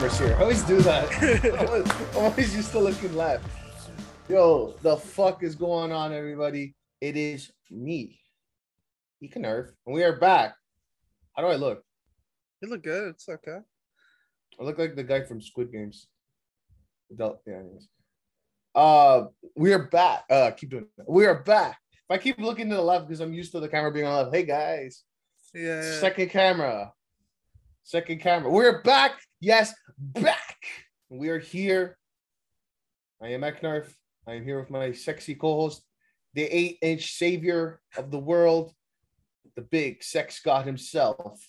camera's here. I always do that. I'm always, always used to looking left. Yo, the fuck is going on, everybody? It is me, Eknarf, and we are back. How do I look? You look good. It's okay. I look like the guy from Squid Games. Adult, yeah. Anyways. Uh, we are back. Uh, keep doing it. We are back. If I keep looking to the left because I'm used to the camera being on the left. Hey guys, yeah. second camera, second camera. We're back. Yes, back. We are here. I am Eknarf. I am here with my sexy co-host, the eight-inch savior of the world, the big sex god himself,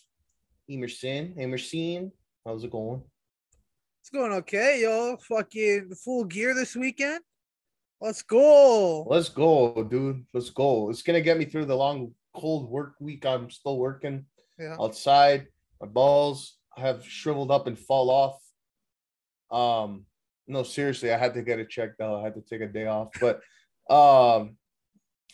Emerson. Emerson, how's it going? It's going okay, yo. Fucking full gear this weekend. Let's go. Let's go, dude. Let's go. It's gonna get me through the long, cold work week. I'm still working Yeah. outside. My balls have shriveled up and fall off. Um, no, seriously, I had to get it checked out. I had to take a day off. But um,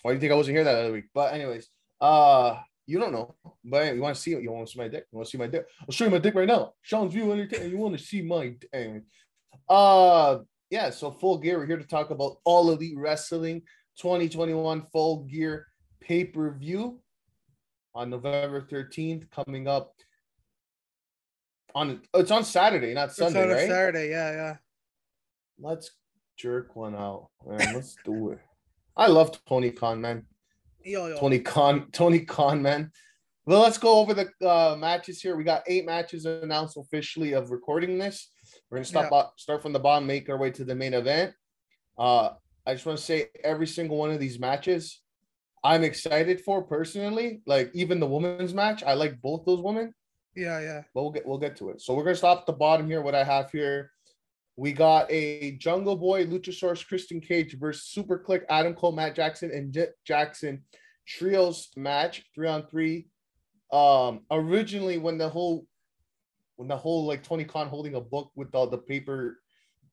why do you think I wasn't here that other week? But anyways, uh, you don't know. But you want to see? You want to see my dick? You want to see my dick? I'll show you my dick right now. Sean's view entertainment. You want to see my dick? Uh, yeah. So full gear. We're here to talk about all elite wrestling 2021 full gear pay per view on November 13th coming up on it's on Saturday, not It's Sunday, on right? Saturday. Yeah, yeah. Let's jerk one out, man. Let's do it. I love Tony Khan, man. Yo, yo. Tony Khan, Tony Khan, man. Well, let's go over the uh, matches here. We got eight matches announced officially of recording this. We're gonna stop Yeah. start from the bottom, make our way to the main event. Uh, I just want to say every single one of these matches, I'm excited for personally. Like even the women's match, I like both those women. Yeah, yeah. but we'll get we'll get to it. So we're gonna stop at the bottom here. What I have here, we got a Jungle Boy, Luchasaurus, Christian Cage versus Super Kliq, Adam Cole, Matt Jackson, and Jet Jackson trios match, three on three. Um, originally when the whole when the whole like Tony Khan holding a book with all the paper,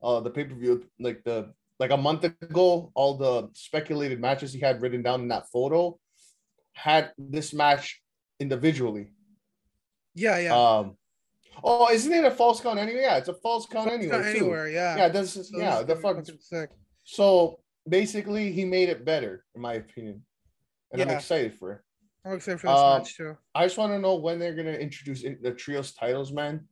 uh, the pay per view, like the like a month ago, all the speculated matches he had written down in that photo had this match individually. Yeah, yeah. Um, oh, isn't it a false count anyway? Yeah, it's a false count It's anyway. too. anywhere. Yeah. Yeah, this is So yeah, the fucking sick. So basically, he made it better, in my opinion, and I'm excited for it. I'm excited for this Um, match too. I just want to know when they're gonna introduce the trios titles, man.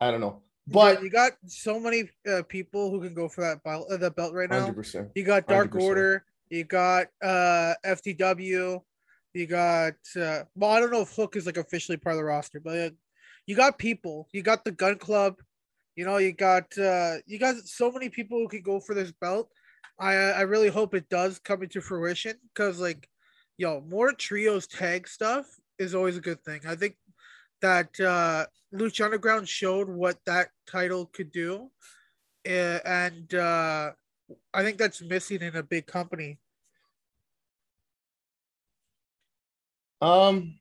I don't know, But you got so many uh, people who can go for that belt, uh, belt right now. hundred percent. You got Dark Order. You got uh FTW. You got uh well, I don't know if Hook is like officially part of the roster, but uh, you got people. You got the Gunn Club. You know, you got uh you got so many people who could go for this belt. I I really hope it does come into fruition because like, yo, more trios tag stuff is always a good thing. I think that uh Lucha Underground showed what that title could do, uh, and uh I think that's missing in a big company. Um,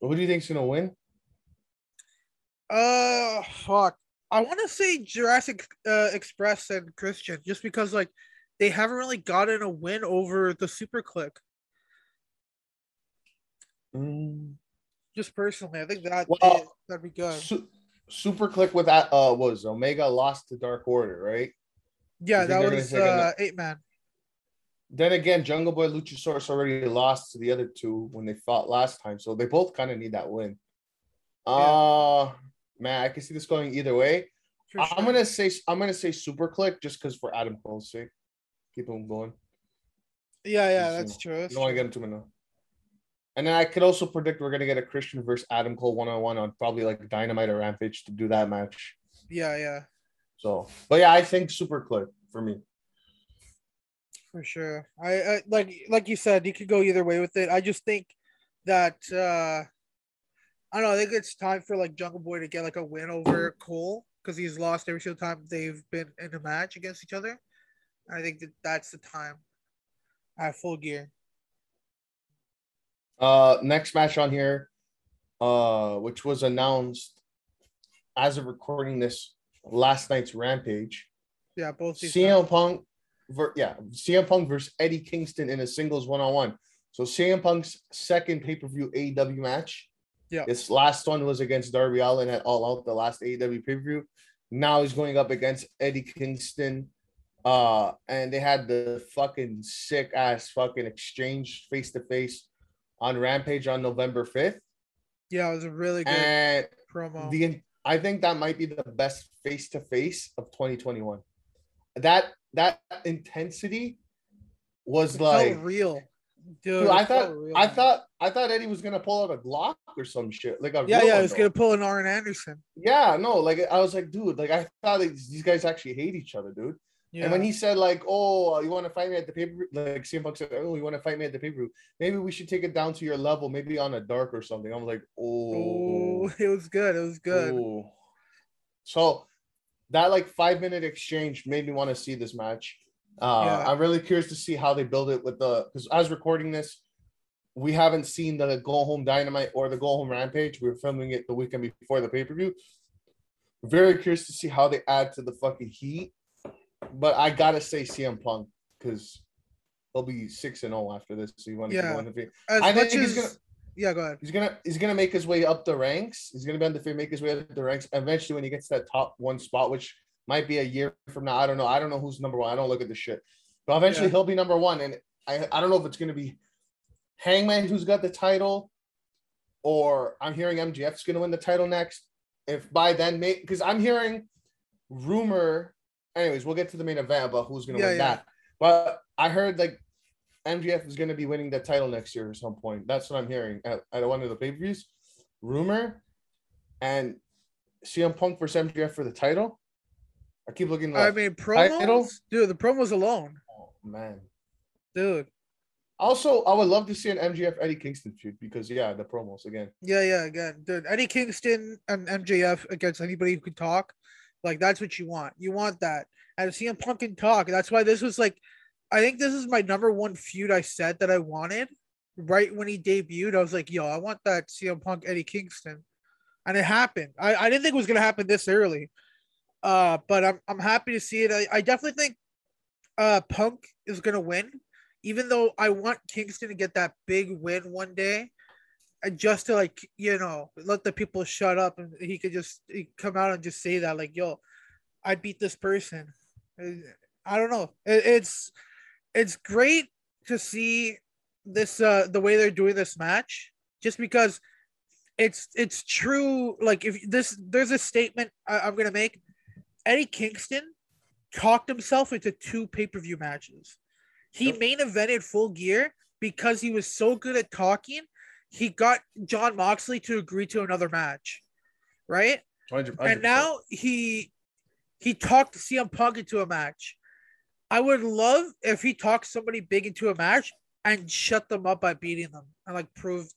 who do you think's gonna win? Uh, fuck. I want to say Jurassic uh, Express and Christian, just because like they haven't really gotten a win over the Super Kliq. Mm, Just personally, I think that Well, is- that'd be good. Su- Super Kliq with that uh was Omega lost to Dark Order, right? Yeah, that was uh, eight man. Then again, Jungle Boy Luchasaurus already lost to the other two when they fought last time, so they both kind of need that win. Uh man, I can see this going either way. for I'm gonna say I'm gonna say Super Kliq just because for Adam Cole's sake, keep him going. Yeah, yeah, you that's know, true. You don't want to get him too many. And then I could also predict we're gonna get a Christian versus Adam Cole one on one on probably like Dynamite or Rampage to do that match. Yeah, yeah, So, but yeah, I think Super Kliq for me. For sure. I, I like like you said, you could go either way with it. I just think that uh I don't know. I think it's time for like Jungle Boy to get like a win over Cole because he's lost every single time they've been in a match against each other. I think that that's the time at full gear. Uh, next match on here, uh, which was announced as of recording this last night's Rampage. Yeah, both CM Punk, ver- yeah, CM Punk versus Eddie Kingston in a singles one on one. So CM Punk's second pay per view AEW match. Yeah. This last one was against Darby Allin at All Out, the last AEW pay per view. Now he's going up against Eddie Kingston. Uh, and they had the fucking sick ass fucking exchange face to face on Rampage on November 5th. Yeah, it was a really good And promo. the I think that might be the best face to face of 2021. That that intensity was It like felt real. Dude, Dude, I thought real, I man. thought I thought Eddie was gonna pull out a Glock or some shit, like a Yeah, yeah, I was gonna pull an Arn Anderson. Yeah, no, like I was like, dude, like I thought these these guys actually hate each other, dude. Yeah. And when he said like, "Oh, uh, you want to fight me at the paper?" Like CM Punk said, "Oh, you want to fight me at the paper? Maybe we should take it down to your level, maybe on a dark or something." I was like, "Oh, oh, it was good. It was good. oh." So that like five minute exchange made me want to see this match. Uh, Yeah. I'm really curious to see how they build it with the because as recording this, we haven't seen the Go Home Dynamite or the Go Home Rampage. We were filming it the weekend before the pay per view. Very curious to see how they add to the fucking heat. But I gotta say CM Punk because he'll be six and zero after this. So you want to Yeah. go undefeated. As I think much he's gonna- yeah, go ahead. He's gonna he's gonna make his way up the ranks. He's gonna be undefeated, make his way up the ranks. Eventually, when he gets to that top one spot, which might be a year from now, I don't know. I don't know who's number one. I don't look at the shit. But eventually, Yeah. he'll be number one. And I I don't know if it's gonna be Hangman who's got the title, or I'm hearing MJF's gonna win the title next. If by then, because I'm hearing rumor. Anyways, we'll get to the main event about who's gonna Yeah, win yeah. that. But I heard like MJF is going to be winning the title next year at some point. That's what I'm hearing at, at one of the pay per views. Rumor and CM Punk versus MJF for the title. I keep looking. Like, I mean, Title? promos, dude. The promos alone, oh, man. dude. Also, I would love to see an MJF Eddie Kingston feud because yeah, the promos again. Yeah, yeah, again, dude. Eddie Kingston and MJF against anybody who can talk, like that's what you want. You want that, and CM Punk can talk. That's why this was like, I think this is my number one feud. I said that I wanted right when he debuted. I was like, yo, I want that CM Punk Eddie Kingston, and it happened. I, I didn't think it was gonna happen this early, uh, but I'm I'm happy to see it. I, I definitely think, uh, Punk is gonna win, even though I want Kingston to get that big win one day and just to like you know let the people shut up and he could just come out and just say that like yo i beat this person Uh, i don't know It- it's it's great to see this uh the way they're doing this match just because it's it's true like if this there's a statement I, i'm gonna make eddie kingston talked himself into two pay-per-view matches he Yep. main evented full gear because he was so good at talking he got Jon Moxley to agree to another match, right? 100 And now he he talked CM Punk into a match. I would love if he talked somebody big into a match and shut them up by beating them and like proved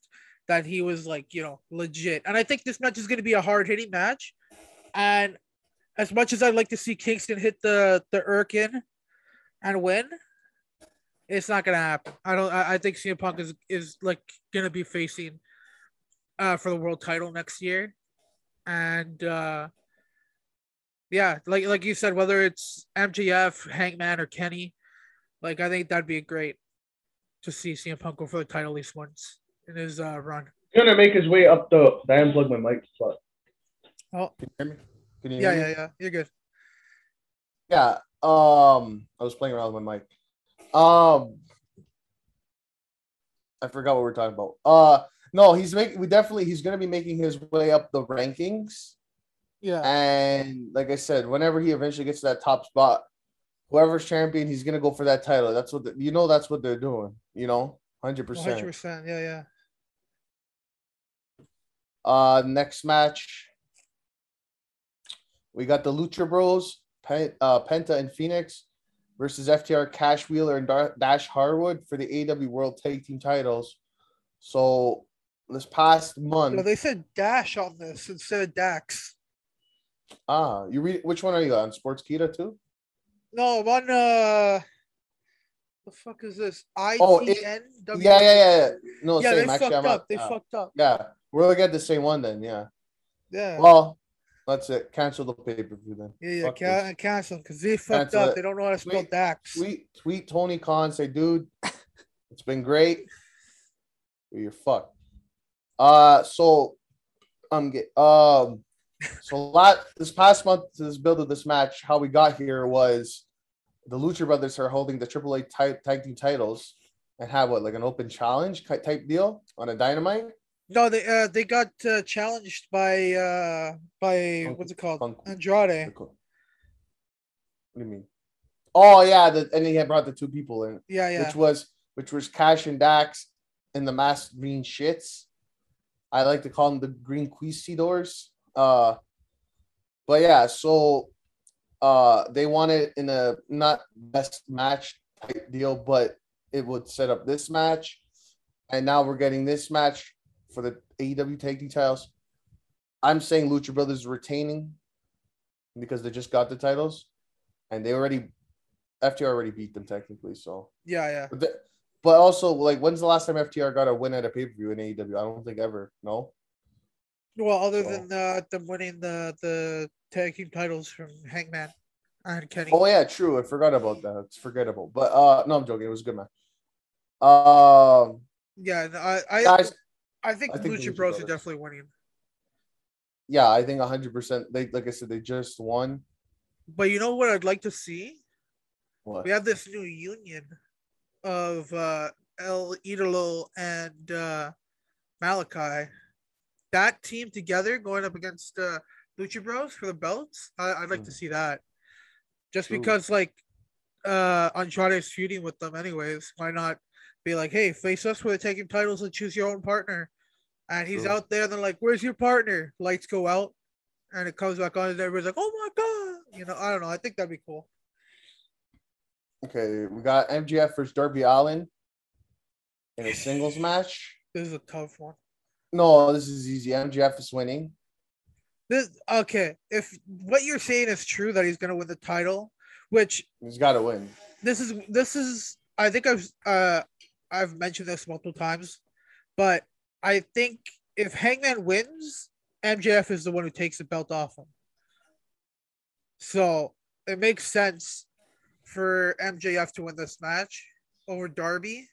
that he was like you know legit. And I think this match is going to be a hard hitting match. And as much as I'd like to see Kingston hit the the Irkin and win, it's not gonna happen. I don't. I, I think CM Punk is is like gonna be facing uh for the world title next year, and uh yeah, like like you said, whether it's MJF, Hangman, or Kenny, like I think that'd be great to see CM Punk go for the title at least once in his uh run. He's gonna make his way up the. I unplugged my mic. But Oh. can you hear me? Can you Yeah, me? yeah, yeah. You're good. Yeah. Um, I was playing around with my mic. Um, I forgot what we are talking about. Uh, no, he's making. We definitely he's gonna be making his way up the rankings, Yeah, and like I said, whenever he eventually gets to that top spot, whoever's champion, he's gonna go for that title. That's what the, you know. That's what they're doing. You know, hundred percent. Hundred percent. Yeah, yeah. Uh, next match, we got the Lucha Bros, Pen, uh, Penta and Fenix versus FTR, Cash Wheeler and Dar- Dash Harwood for the AW World Tag Team titles. So this past month, they said Dash on this instead of Dax. Ah, you read which one are you on? Sportskeeda too? No, one. Uh, the fuck is this? ITN. Oh, it- Yeah, yeah, yeah. yeah. No, Yeah, same. they Actually, fucked I'm up. on- They uh, fucked up. Yeah, we're looking at the same one then. Yeah. Yeah. Well, that's it. Cancel the pay per view then. yeah, yeah. fuck Can- cancel because they fucked Cancel up. it. They don't know how to spell Tweet- Dax. tweet tweet Tony Khan, say, dude, it's been great. You're fucked. Uh, so I'm get um, so a lot this past month, this build of this match, how we got here was the Lucha Brothers are holding the AAA type tag team titles and have what like an open challenge type deal on a Dynamite. No, they uh they got uh, challenged by uh by Punk- what's it called Punk- Andrade. What do you mean? Oh yeah, the, and he had brought the two people in, Yeah, yeah. which was which was Cash and Dax and the masked green shits. I like to call them the green Quisitors. Uh, but yeah, so uh, they it in a not best match type deal, but it would set up this match, and now we're getting this match for the AEW tag titles. I'm saying Lucha Brothers retaining because they just got the titles, and they already FTR already beat them technically. So, yeah, yeah. but, but also like, when's the last time FTR got a win at a pay per view in AEW? I don't think ever. No. Well, other So- than uh, them winning the the tag team titles from Hangman and Kenny. Oh yeah, true. I forgot about that. It's forgettable. But uh, no, I'm joking. It was a good match. Um, Yeah, I I, guys, I think I think Lucha Lucha Bros are definitely winning. yeah, I think 100. percent They like I said, they just won. But you know what I'd like to see? What? We have this new union of uh El Idolo and uh Malakai. That team together going up against uh Lucha Bros for the belts. I, I'd like to Mm. see that. Just because like uh Andrade's feuding with them anyways. Why not be like, hey, face us the taking titles and choose your own partner? And he's True. out there, they're like, Where's your partner? Lights go out and it comes back on, and everybody's like, Oh my god. You know, I don't know. I think that'd be cool. Okay, we got MJF versus Darby Allin in a singles match. This is a tough one. No, this is easy. MJF is winning. This okay. If what you're saying is true that he's gonna win the title, which He's got to win. this is this is I think I've uh I've mentioned this multiple times, but I think if Hangman wins, MJF is the one who takes the belt off him. So it makes sense for MJF to win this match over Darby.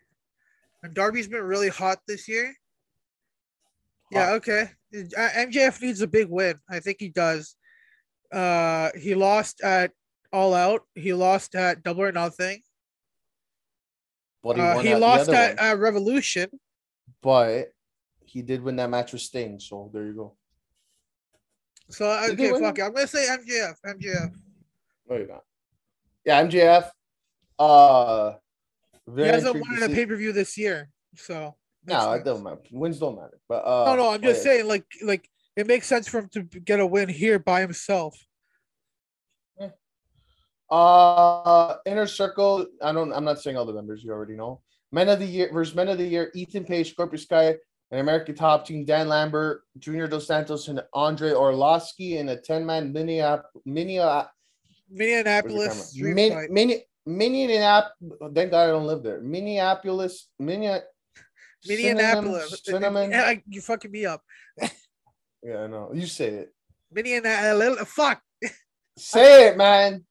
And Darby's been really hot this year. Yeah, okay. Uh, MJF needs a big win. I think he does. Uh, he lost at All Out. He lost at Double or Nothing. But he, Uh, he at lost at uh, Revolution. but he did win that match with Sting. So there you go. So okay, fuck it? I'm gonna say MJF. MJF. No, you're not. Yeah, MJF. Uh, He hasn't won in a pay per view this year. So No, it doesn't matter. Wins don't matter. But uh, no, no. I'm just saying, like, like it makes sense for him to get a win here by himself. Uh, inner circle. I don't. I'm not saying all the members. You already know. Men of the year versus men of the year. Ethan Page, Scorpio Sky, and American Top Team. Dan Lambert, Junior Dos Santos, and Andrei Arlovsky in a 10 man mini app. Mini. uh, Minneapolis Mini. Mini. Minneapolis. Thank God I don't live there. Minneapolis. Mini. Minneapolis. Cinnamon. Yeah, I- you fucking me up. Yeah, I know. You say it. Minneapolis. Fuck. Say it, man.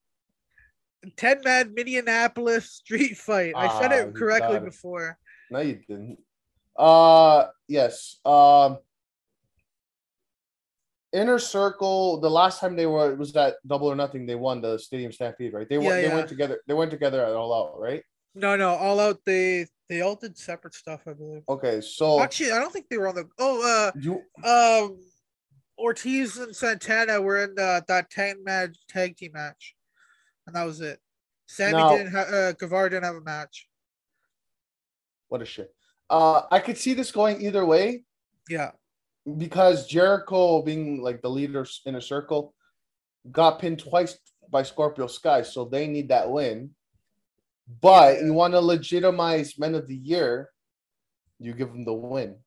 10 man Minneapolis street fight. I said Ah, it correctly it. before. No, you didn't. Uh yes. Um Inner Circle, the last time they were it was that double or nothing, they won the stadium stampede, right? They went Yeah, they yeah. went together, they went together at all out, right? No, no, all out. They they all did separate stuff, I believe. Okay, so Actually, I don't think they were on the. Oh, uh, you uh, um, Ortiz and Santana were in the, that tag match tag team match, and that was it. Sammy Now- didn't have. Uh, Guevara didn't have a match. what a shit. Uh I could see this going either way Yeah, because Jericho being like the leader in a circle got pinned twice by Scorpio Sky, so they need that win. But you want to legitimize men of the year, you give them the win.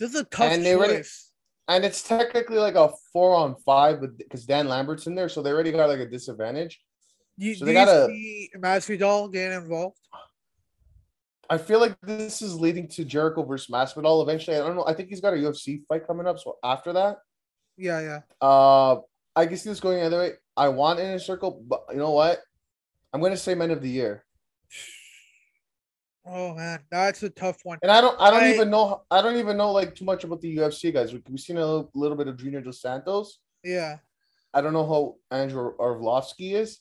this is a tough And they already- choice. And it's technically like a four on five because Dan Lambert's in there, so they already got like a disadvantage. You, so do they you gotta- see Masvidal getting involved? I feel like this is leading to Jericho versus Masvidal eventually. I don't know. I think he's got a UFC fight coming up. So after that, Yeah, yeah. uh, I can see this going either way. I want Inner Circle, but you know what? I'm gonna say Men of the Year. Oh man, that's a tough one. And I don't, I don't I- even know, I don't even know like too much about the UFC guys. We, we've seen a little, little bit of Junior Dos Santos. Yeah, I don't know how Andrew Arlovsky is.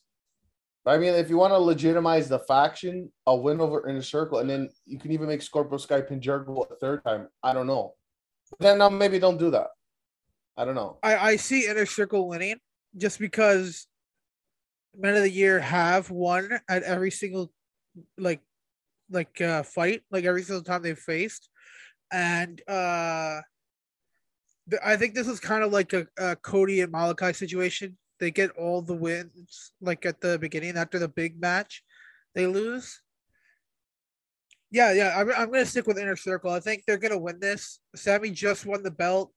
But I mean, if you want to legitimize the faction, a win over Inner Circle, and then you can even make Scorpio Sky pin Jericho a third time. I don't know. Then now maybe don't do that. I don't know. I I see Inner Circle winning just because Men of the Year have won at every single like like uh fight, like every single time they've faced, and uh. I think this is kind of like a, a Cody and Malakai situation. They get all the wins like at the beginning after the big match, they lose. Yeah, yeah, I'm, I'm gonna stick with Inner Circle. I think they're gonna win this. Sammy just won the belt.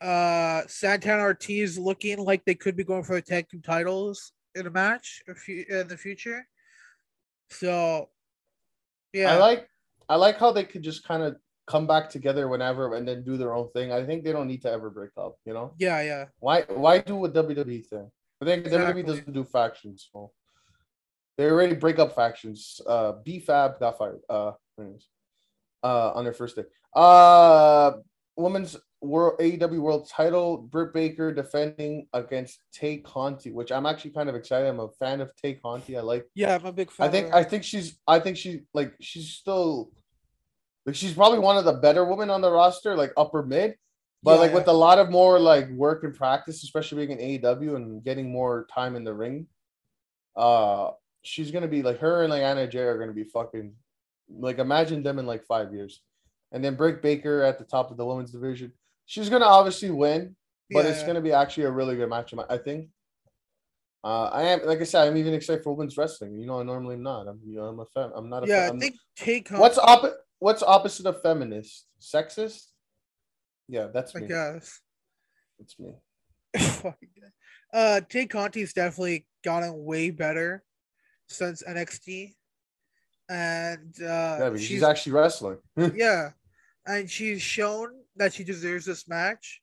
Uh, Santana Ortiz looking like they could be going for the tag team titles in a match in the future. So, yeah, I like, I like how they could just kind of come back together whenever and then do their own thing. I think they don't need to ever break up. You know yeah, yeah, why? Why do a WWE thing? I think Exactly. WWE doesn't do factions. So they already break up factions. Uh, BFAB got fired. Uh, uh, on their first day. Uh, women's world AEW World Title. Britt Baker defending against Tay Conti, which I'm actually kind of excited. I'm a fan of Tay Conti. I like. yeah. I'm a big fan. I think. I think she's I think she like she's still like she's probably one of the better women on the roster, like upper mid. But Yeah, like yeah. with a lot of more like work and practice, especially being in AEW and getting more time in the ring, uh she's gonna be like her and like Anna Jay are gonna be fucking like imagine them in like five years. And then Britt Baker at the top of the women's division. She's gonna obviously win, but Yeah, it's gonna be actually a really good match. I think. Uh, I am like I said, I'm even excited for women's wrestling. You know, I normally am not. I'm you know I'm a fan. I'm not a. yeah. fan. I think take home. what's op- What's opposite of feminist? Sexist? Yeah, that's I me. guess. It's me. Uh, Tay Conti's definitely gotten way better since NXT, and uh, Yeah, she's, she's actually wrestling. yeah, and she's shown that she deserves this match.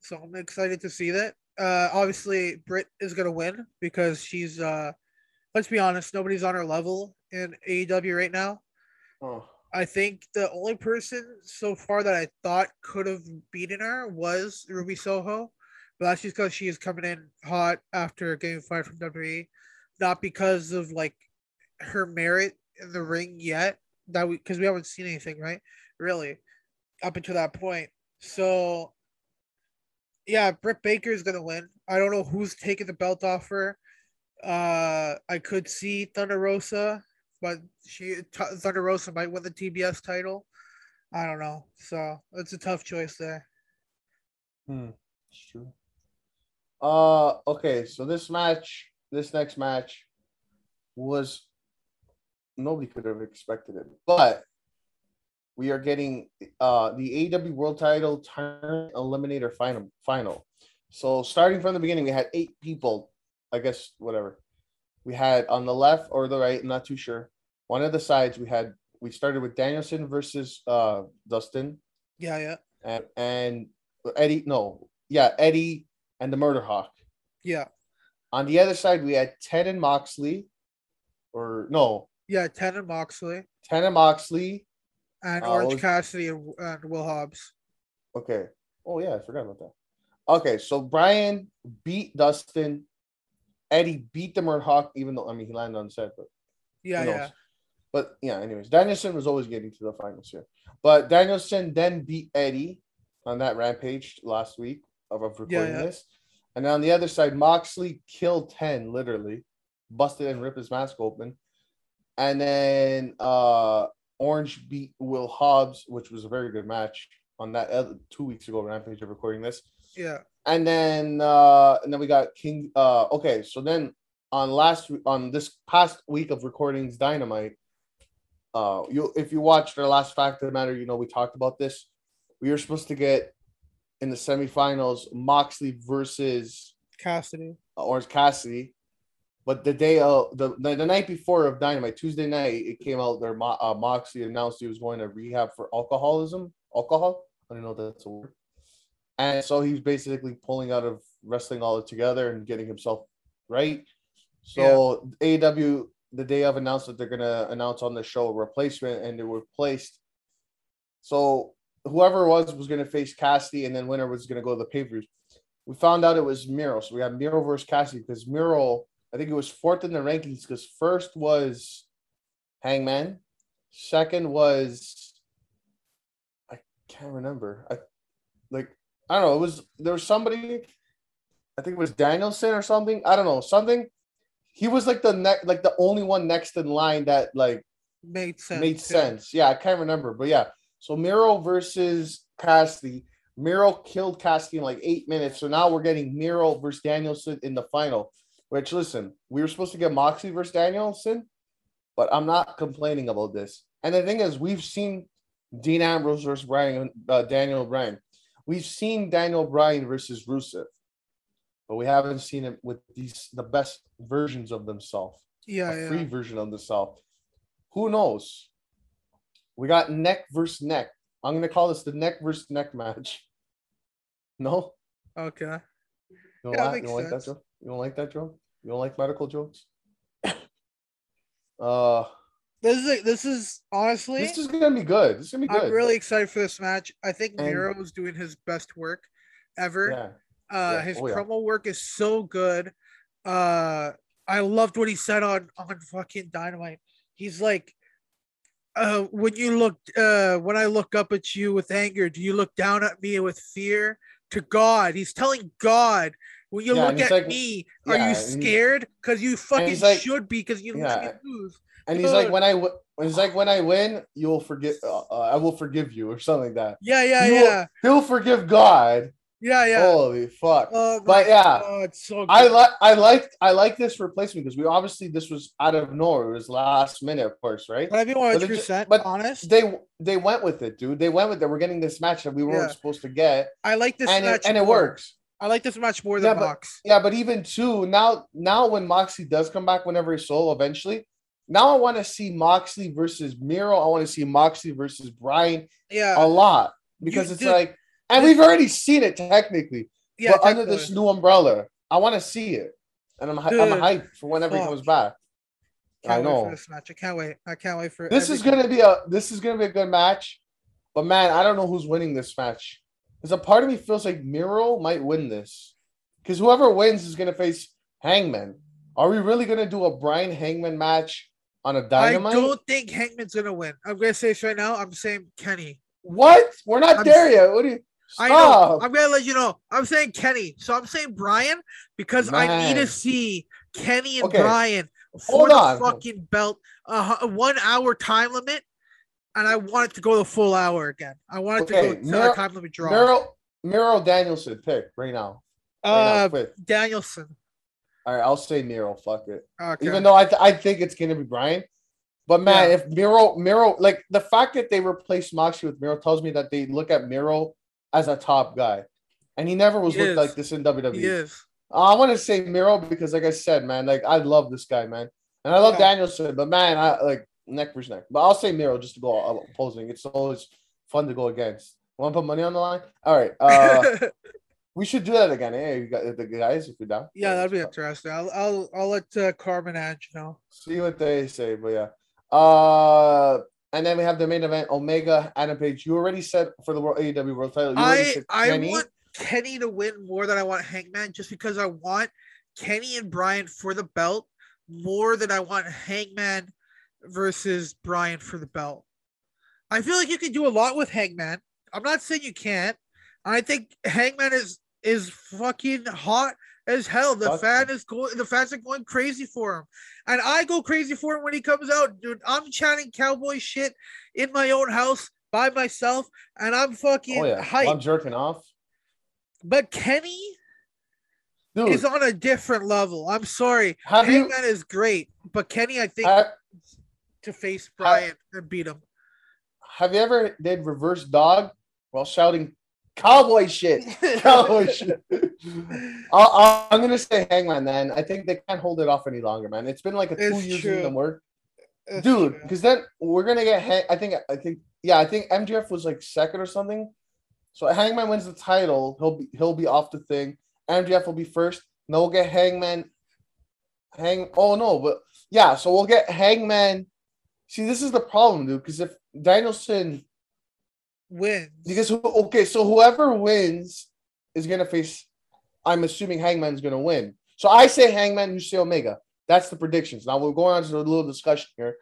So I'm excited to see that. Uh, obviously, Britt is gonna win because she's uh, let's be honest, nobody's on her level in AEW right now. oh, I think the only person so far that I thought could have beaten her was Ruby Soho, but that's just because she is coming in hot after getting fired from WWE, not because of like her merit in the ring yet. That we because we haven't seen anything right, really, up until that point. So, yeah, Britt Baker is gonna win. I don't know who's taking the belt off her. Uh, I could see Thunder Rosa but she T- Thunder Rosa might win the TBS title. I don't know. So it's a tough choice there. hmm, it's true. Uh, okay. So this match, this next match, was nobody could have expected it, but we are getting uh the AW World Title Turn Eliminator Final. Final. So starting from the beginning, we had eight people. I guess whatever. We had on the left or the right, I'm not too sure. One of the sides we had. We started with Danielson versus uh Dustin Yeah, yeah, and and Eddie. No, yeah, Eddie and the Murder Hawk. yeah, On the other side, we had Ted and Moxley, or no, yeah. Ten and Moxley Ted and Moxley. And Uh, Orange was- Cassidy and, and Will Hobbs. Okay. Oh yeah, I forgot about that. Okay, so Brian beat Dustin. Eddie beat the Murdoch, even though I mean he landed on set, but Yeah, yeah. But yeah, anyways, Danielson was always getting to the finals here. But Danielson then beat Eddie on that rampage last week of, of recording Yeah, yeah. this. And on the other side, Moxley killed 10, literally, busted and ripped his mask open. And then uh Orange beat Will Hobbs, which was a very good match on that other, two weeks ago rampage of recording this. yeah, And then uh and then we got King uh okay, so then on last week on this past week of recordings Dynamite, uh you if you watched our last fact of the matter, you know we talked about this. We were supposed to get in the semifinals Moxley versus Cassidy. uh, Orange Cassidy. But the day of the, the, the night before of Dynamite, Tuesday night, it came out there. Mo- uh, Moxley announced he was going to rehab for alcoholism. Alcohol? I don't know if that's a word. And so he's basically pulling out of wrestling all together and getting himself right. So AW the day of announced that they're gonna announce on the show a replacement, and they were placed. So whoever it was was gonna face Cassidy, and then winner was gonna go to the pay per view. We found out it was Miro, so we had Miro versus Cassidy because Miro, I think it was fourth in the rankings because first was Hangman, second was I can't remember. I like I don't know. It was there was somebody. I think it was Danielson or something. I don't know something. He was like the next, like the only one next in line that like Made sense. made sense. Yeah, I can't remember, but yeah. So Miro versus Cassidy. Miro killed Cassidy in like eight minutes. So now we're getting Miro versus Danielson in the final. Which listen, we were supposed to get Moxley versus Danielson, but I'm not complaining about this. And the thing is, we've seen Dean Ambrose versus Brian, uh, Daniel Bryan. We've seen Daniel Bryan versus Rusev, but we haven't seen it with these the best versions of themselves Yeah, a yeah. free version of the South. Who knows? We got neck versus neck. I'm gonna call this the neck versus neck match. No, Okay. you don't, Yeah, makes you don't like that sense. joke. You don't like that joke. You don't like medical jokes. uh, This is this is honestly. this is gonna be good. This is gonna be good. I'm really excited for this match. I think And- Miro is doing his best work ever. yeah. Uh, Yeah. his Oh, yeah. promo work is so good. Uh, I loved what he said on on fucking Dynamite. He's like, uh, when you look, uh, when I look up at you with anger, do you look down at me with fear? To God, he's telling God, when you Yeah, look at like- me, are yeah, you scared? Because you fucking like- should be, because you Yeah. lose. And he's like, when I w- he's like, when I win, you'll forget. Uh, uh, I will forgive you, or something like that. Yeah, yeah, will- yeah, He'll forgive God. yeah, yeah. Holy fuck! Oh, but yeah, God, so good. I like I liked I like this replacement because we obviously this was out of nowhere. It was last minute, of course, right? But I'll be But 100 it ju- percent but honest. They they went with it, dude. They went with it. We're getting this match that we weren't Yeah. supposed to get, I like this and match it, and it works. I like this match more Yeah, than but- Mox. Yeah, but even too now now when Moxley does come back, whenever he's solo eventually, now I want to see Moxley versus Miro. I want to see Moxley versus Brian Yeah, a lot because You- it's dude, like, and this- we've already seen it technically, yeah. but under this new umbrella, I want to see it, and I'm hy- I'm hyped for whenever he fuck. comes back. Can't I wait know. for this match. I can't wait. I can't wait for This is gonna be a this is gonna be a good match, but man, I don't know who's winning this match. Because a part of me feels like Miro might win this, because whoever wins is gonna face Hangman. Are we really gonna do a Brian Hangman match on a Dynamite? I don't think Hangman's gonna win. I'm gonna say this right now. I'm saying Kenny. What? We're not I'm- there yet. What do you? I know. I'm gonna let you know. I'm saying Kenny. So I'm saying Brian because I need to see Kenny and Okay. Brian for Hold the on. fucking belt. A uh, one hour time limit, and I want it to go the full hour again. I want it to Okay, go to Miro- a time limit draw. Miro Miro Danielson pick right now. Right uh, quick. Danielson. All right, I'll say Miro. Fuck it. Okay. even though I, th- I think it's gonna be Brian. But man, Yeah. if Miro Miro like the fact that they replaced Moxley with Miro tells me that they look at Miro as a top guy, and he never was He looked is. like this in WWE. he is. I want to say Miro because, like I said, man, like I love this guy, man, and I love Yeah. Danielson, but man, I like neck versus neck. But I'll say Miro just to go opposing. It's always fun to go against. Want to put money on the line? All right, uh, we should do that again. Hey, you got the guys, if you're down. yeah, that'd be interesting. I'll I'll I'll let uh, Carmen Ange know. See what they say, but yeah. Uh, and then we have the main event: Omega, Adam Page. You already said for the World AEW World Title. You I said I Kenny. want Kenny to win more than I want Hangman, just because I want Kenny and Brian for the belt more than I want Hangman versus Brian for the belt. I feel like you can do a lot with Hangman. I'm not saying you can't. I think Hangman is is fucking hot as hell. The fan is going. The fans are going crazy for him, and I go crazy for him when he comes out, dude. I'm chanting cowboy shit in my own house by myself, and I'm fucking Oh yeah, hyped. I'm jerking off, But Kenny dude. is on a different level. I'm sorry. have you Hangman is great, but Kenny, I think, have, to face Brian and beat him. have you ever did reverse dog while shouting cowboy shit? Cowboy shit. I'll, I'm gonna say Hangman. Then I think they can't hold it off any longer, man. It's been like a two It's years in the work. Dude because then we're gonna get hang- i think i think yeah i think mjf was like second or something so hangman wins the title he'll be he'll be off the thing mjf will be first then we'll get hangman hang oh no but yeah, so we'll get Hangman. See, this is the problem, dude. Because if Danielson Wins. because who- okay, so whoever wins is gonna face. I'm assuming Hangman's gonna win. So I say Hangman, you say Omega. That's the predictions. Now we're going on to a little discussion here.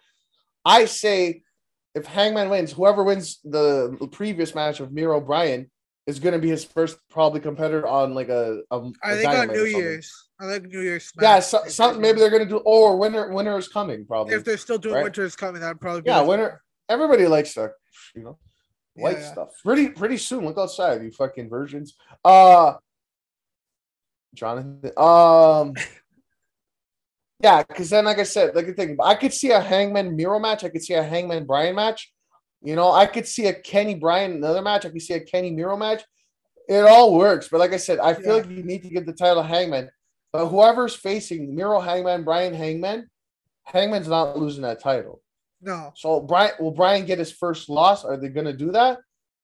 I say if Hangman wins, whoever wins the previous match of Miro Bryan is gonna be his first probably competitor on like a. a I a think on New. Year's. I think New Year's. Yeah, Smash. so, some, maybe they're gonna do. Or winter, winter is coming probably. if they're still doing right? Winter's coming, that'd probably be Yeah, like- winter. Everybody likes that, you know, white Yeah. stuff. Pretty pretty soon. Look outside, you fucking virgins. Uh, Jonathan. Um, yeah, because then, like I said, like the thing, I could see a Hangman Miro match. I could see a Hangman Brian match. You know, I could see a Kenny Bryan another match. I could see a Kenny Miro match. It all works, but like I said, I feel Yeah. like you need to give the title to Hangman. But whoever's facing Miro Hangman, Bryan Hangman, Hangman's not losing that title. No. So Brian will Brian get his first loss? Are they gonna do that?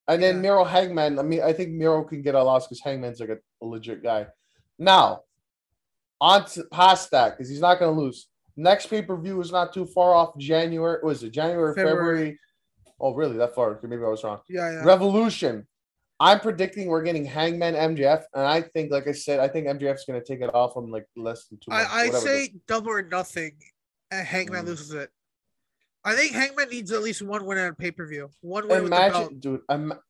And then Yeah. Miro Hangman. I mean, I think Miro can get a loss because Hangman's like a, a legit guy. Now, on to past that, because he's not gonna lose. Next pay-per-view is not too far off. January was it January, February. February? Oh, really? That far? Okay, Maybe I was wrong. Yeah, yeah. Revolution. I'm predicting we're getting Hangman MJF, and I think, like I said, I think MJF's gonna take it off in like less than two. months, I, I whatever it is. say double or nothing, and Hangman Mm. loses it. I think Hangman needs at least one win at a pay per view. One win with the belt. Imagine, dude,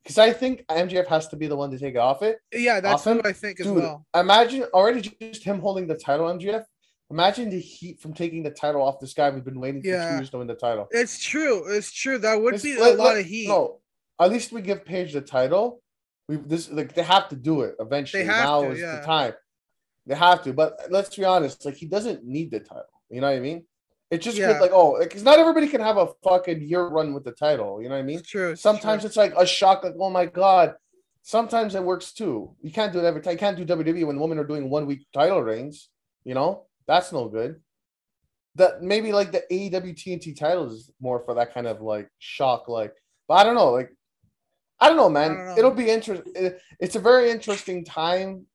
because I think MJF has to be the one to take it off it. Yeah, that's what I think as Dude, well. imagine already just him holding the title, MJF. Imagine the heat from taking the title off this guy. We've been waiting for two years to win the title. It's true. It's true. That would It's- be let- a lot let- of heat. No, at least we give Page the title. We this like they have to do it eventually. now to, is yeah. the time. They have to, but let's be honest. Like he doesn't need the title. You know what I mean? It's just Yeah. like oh, because not everybody can have a fucking year run with the title. You know what I mean? It's true. it's Sometimes true. it's like a shock, like, oh my god. Sometimes it works too. You can't do it every time. You can't do WWE when women are doing one week title reigns. You know, that's no good. That maybe like the AEW TNT title is more for that kind of like shock, like, but I don't know, like, I don't know, man. don't know. It'll be interesting. It's a very interesting time,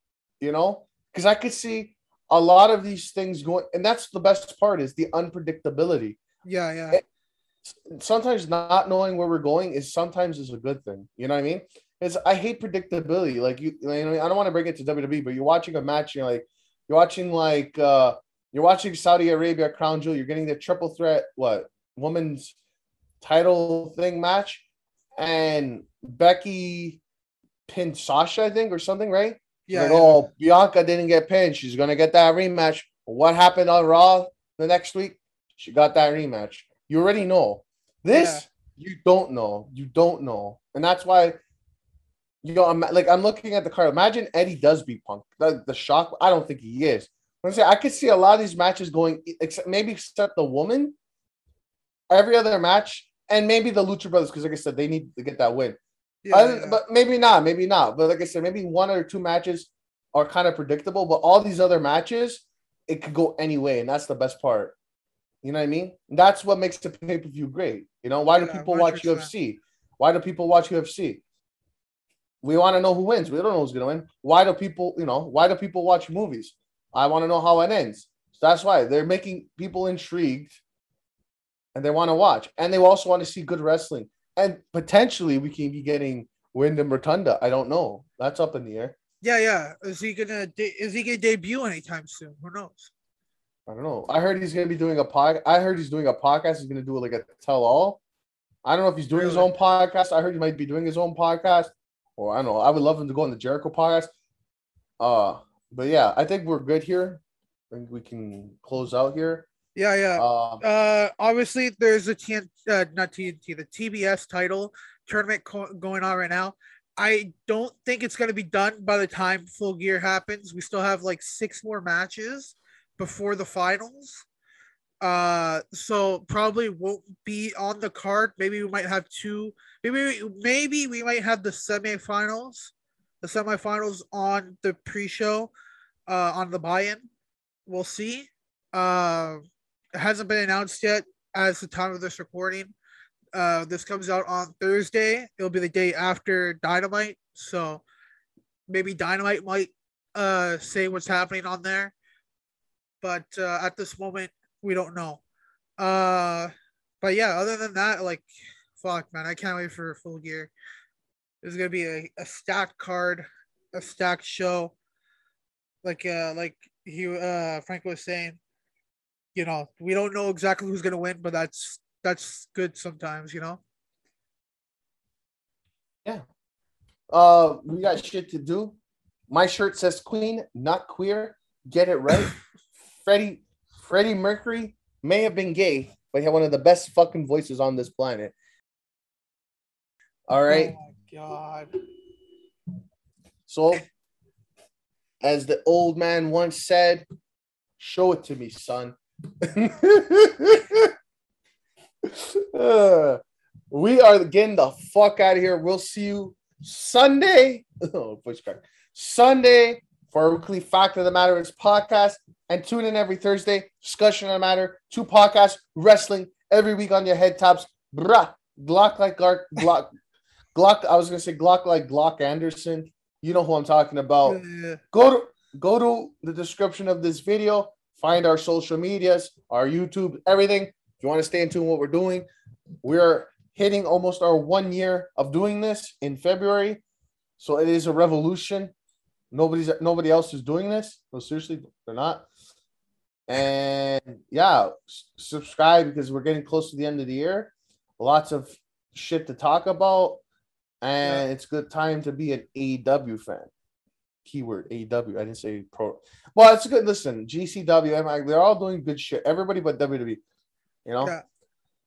you know, because I could see a lot of these things going, and that's the best part is the unpredictability yeah, yeah. it- sometimes not knowing where we're going is sometimes is a good thing. You know what I mean? It's I hate predictability. Like you, you know, I don't want to bring it to WWE, but you're watching a match, you're like, you're watching like uh you're watching Saudi Arabia Crown Jewel, you're getting the triple threat, what women's title thing match, and Becky pinned Sasha, I think, or something, right? Yeah, like, yeah. oh, Bianca didn't get pinned. She's gonna get that rematch. What happened on Raw the next week? She got that rematch. You already know. This you don't know. You don't know, and that's why. You know, I'm like I'm looking at the card. Imagine Eddie does beat Punk. The, the shock. I don't think he is. I'm saying I could see a lot of these matches going, except maybe except the woman. Every other match, and maybe the Lucha Brothers, because like I said, they need to get that win. yeah, Other- yeah. But maybe not, maybe not. But like I said, maybe one or two matches are kind of predictable. But all these other matches, it could go any way, and that's the best part. You know what I mean? That's what makes the pay per view great. You know, why do people watch 100%. UFC? Why do people watch UFC? We want to know who wins. We don't know who's gonna win. Why do people, you know, why do people watch movies? I want to know how it ends. So that's why they're making people intrigued and they want to watch. And they also want to see good wrestling. And potentially we can be getting Windham Rotunda. I don't know. That's up in the air. yeah, yeah. Is he gonna de- is he gonna debut anytime soon? Who knows? I don't know. I heard he's gonna be doing a pod. I heard he's doing a podcast. He's gonna do like a tell all. I don't know if he's doing his own podcast. I heard he might be doing his own podcast. Or I don't know. I would love him to go on the Jericho podcast. Uh, but yeah, I think we're good here. I think we can close out here. Yeah, yeah. Uh, Uh, obviously, there's a TN, uh, not TNT, the TBS title tournament co- going on right now. I don't think it's going to be done by the time Full Gear happens. We still have like six more matches before the finals. Uh, so probably won't be on the card. Maybe we might have two. Maybe maybe we might have the semifinals, the semifinals on the pre-show, uh, on the buy-in. We'll see. Uh, it hasn't been announced yet as the time of this recording. Uh, this comes out on Thursday. It'll be the day after Dynamite, so maybe Dynamite might uh say what's happening on there. But uh, at this moment, we don't know. Uh, but yeah, other than that, like, fuck, man, I can't wait for full gear. There's gonna be a, a stacked card, a stacked show. Like, uh, like he, uh, Frank was saying, you know, we don't know exactly who's gonna win, but that's that's good sometimes, you know. Yeah. Uh, we got shit to do. My shirt says Queen, not queer. Get it right. Freddie Freddie Mercury may have been gay, but he had one of the best fucking voices on this planet. All right. Oh my god. So, as the old man once said, show it to me, son. Uh, we are getting the fuck out of here. We'll see you Sunday. Oh, pushback. Sunday for our weekly Fact of the Matter is podcast. And tune in every Thursday. Discussion on the matter. Two podcasts. Wrestling every week on your head tops. Bruh. Glock like Glock. Glock. Glock. I was gonna say Glock like Glock Anderson. You know who I'm talking about. Go to go to the description of this video. Find our social medias, our YouTube, everything. If you want to stay in tune with what we're doing, we're hitting almost our one year of doing this in February. So it is a revolution. Nobody's nobody else is doing this. No, seriously, they're not. And yeah, subscribe because we're getting close to the end of the year. Lots of shit to talk about, and it's good time to be an AEW fan. Keyword AEW. I didn't say pro. Well, it's good. Listen, GCW, MI, they're all doing good shit. Everybody but WWE. You know, Yeah.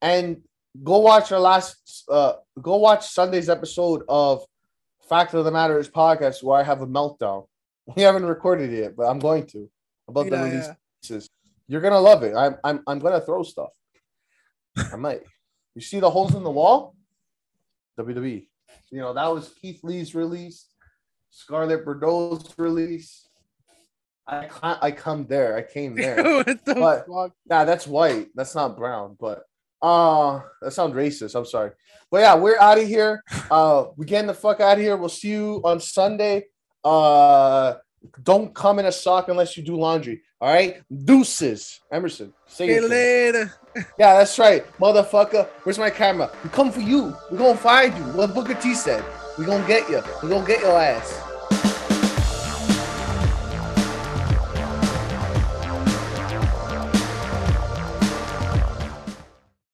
and go watch our last. Uh, go watch Sunday's episode of Fact of the Matter is podcast where I have a meltdown. We haven't recorded it yet, but I'm going to about the Yeah, release yeah. pieces. You're gonna love it. I'm I'm I'm gonna throw stuff. I might. You see the holes in the wall? WWE. You know that was Keith Lee's release, Scarlett Bordeaux's release. I can't. I come there. I came there. what the But- fuck? Nah, that's white. That's not brown. But uh that sounds racist. I'm sorry. But yeah, we're out of here. Uh we getting the fuck out of here. We'll see you on Sunday. Uh don't come in a sock unless you do laundry. All right. Deuces. Emerson. Say thing. later. Yeah, that's right. Motherfucker. Where's my camera? We come for you. we gonna find you. What Booker T said. we gonna get you. we gonna get your ass.